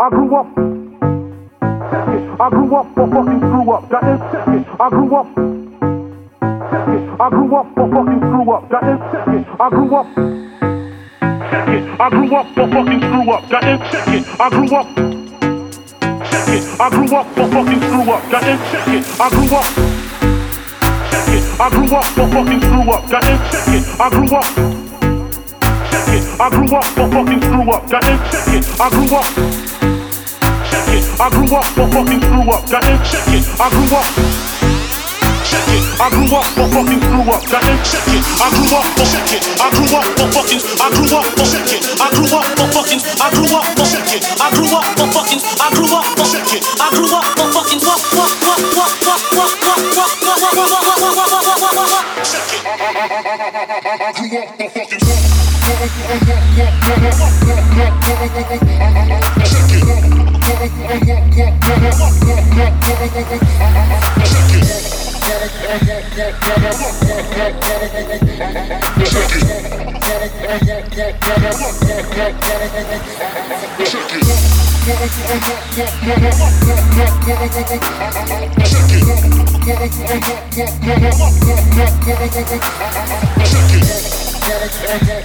I grew up. I grew up a fucking screw up. That is it. I grew up. I grew up a fucking screw up. That is it. I grew up. I grew up a fucking screw up. That is it. I grew up. I grew up a fucking screw up. That is it. I grew up. I grew up a fucking screw up. That is it. I grew up. I grew up a fucking screw up. That is it. I grew up. I grew up a fucking screw up. That is check it. I grew up. Check it. I grew up a fucking screw up. That is check it. I grew up for check it. I grew up for fucking. I grew up for check it. I grew up for fucking. I grew up for check it. I grew up for fucking. I grew up for check it. I grew up for fucking. What what what what what what what what what what what what what what what Check it. I grew up for fucking. Check it. Check it. Check it.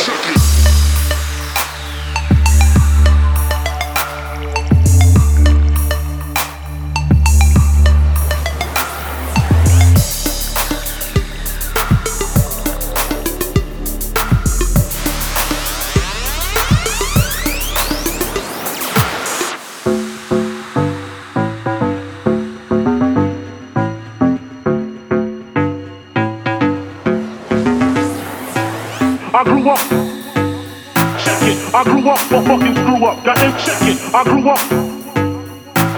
Check it. I grew up. Check it. I grew up a fucking screw up. That is check it. I grew up.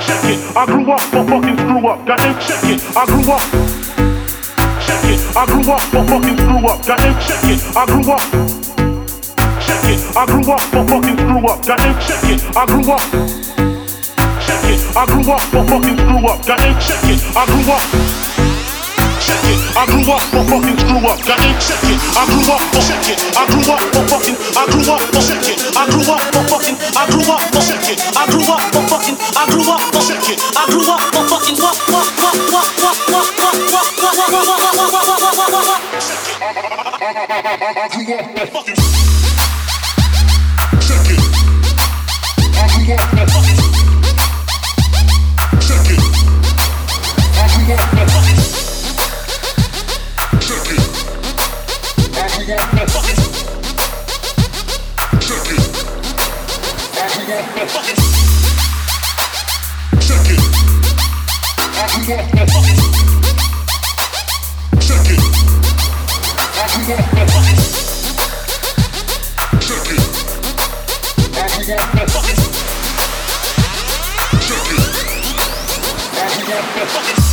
Check it. I grew up a fucking screw up. That is check it. I grew up. Check it. I grew up a fucking screw up. That is check it. I grew up. Check it. I grew up a fucking screw up. That is check it. I grew up. Check it. I grew up a fucking screw up. That is check it. I grew up. I grew up a fucking screw up. That ain't it. I grew up for it. I grew up for fucking. I grew up for it. I grew up for fucking. I grew up for it. I grew up for fucking. I grew up for it. I grew up for fucking. What what what what what what what what what what what what what what what what what it. I grew up for fucking. It. I grew up for fucking. It. I grew up Check it.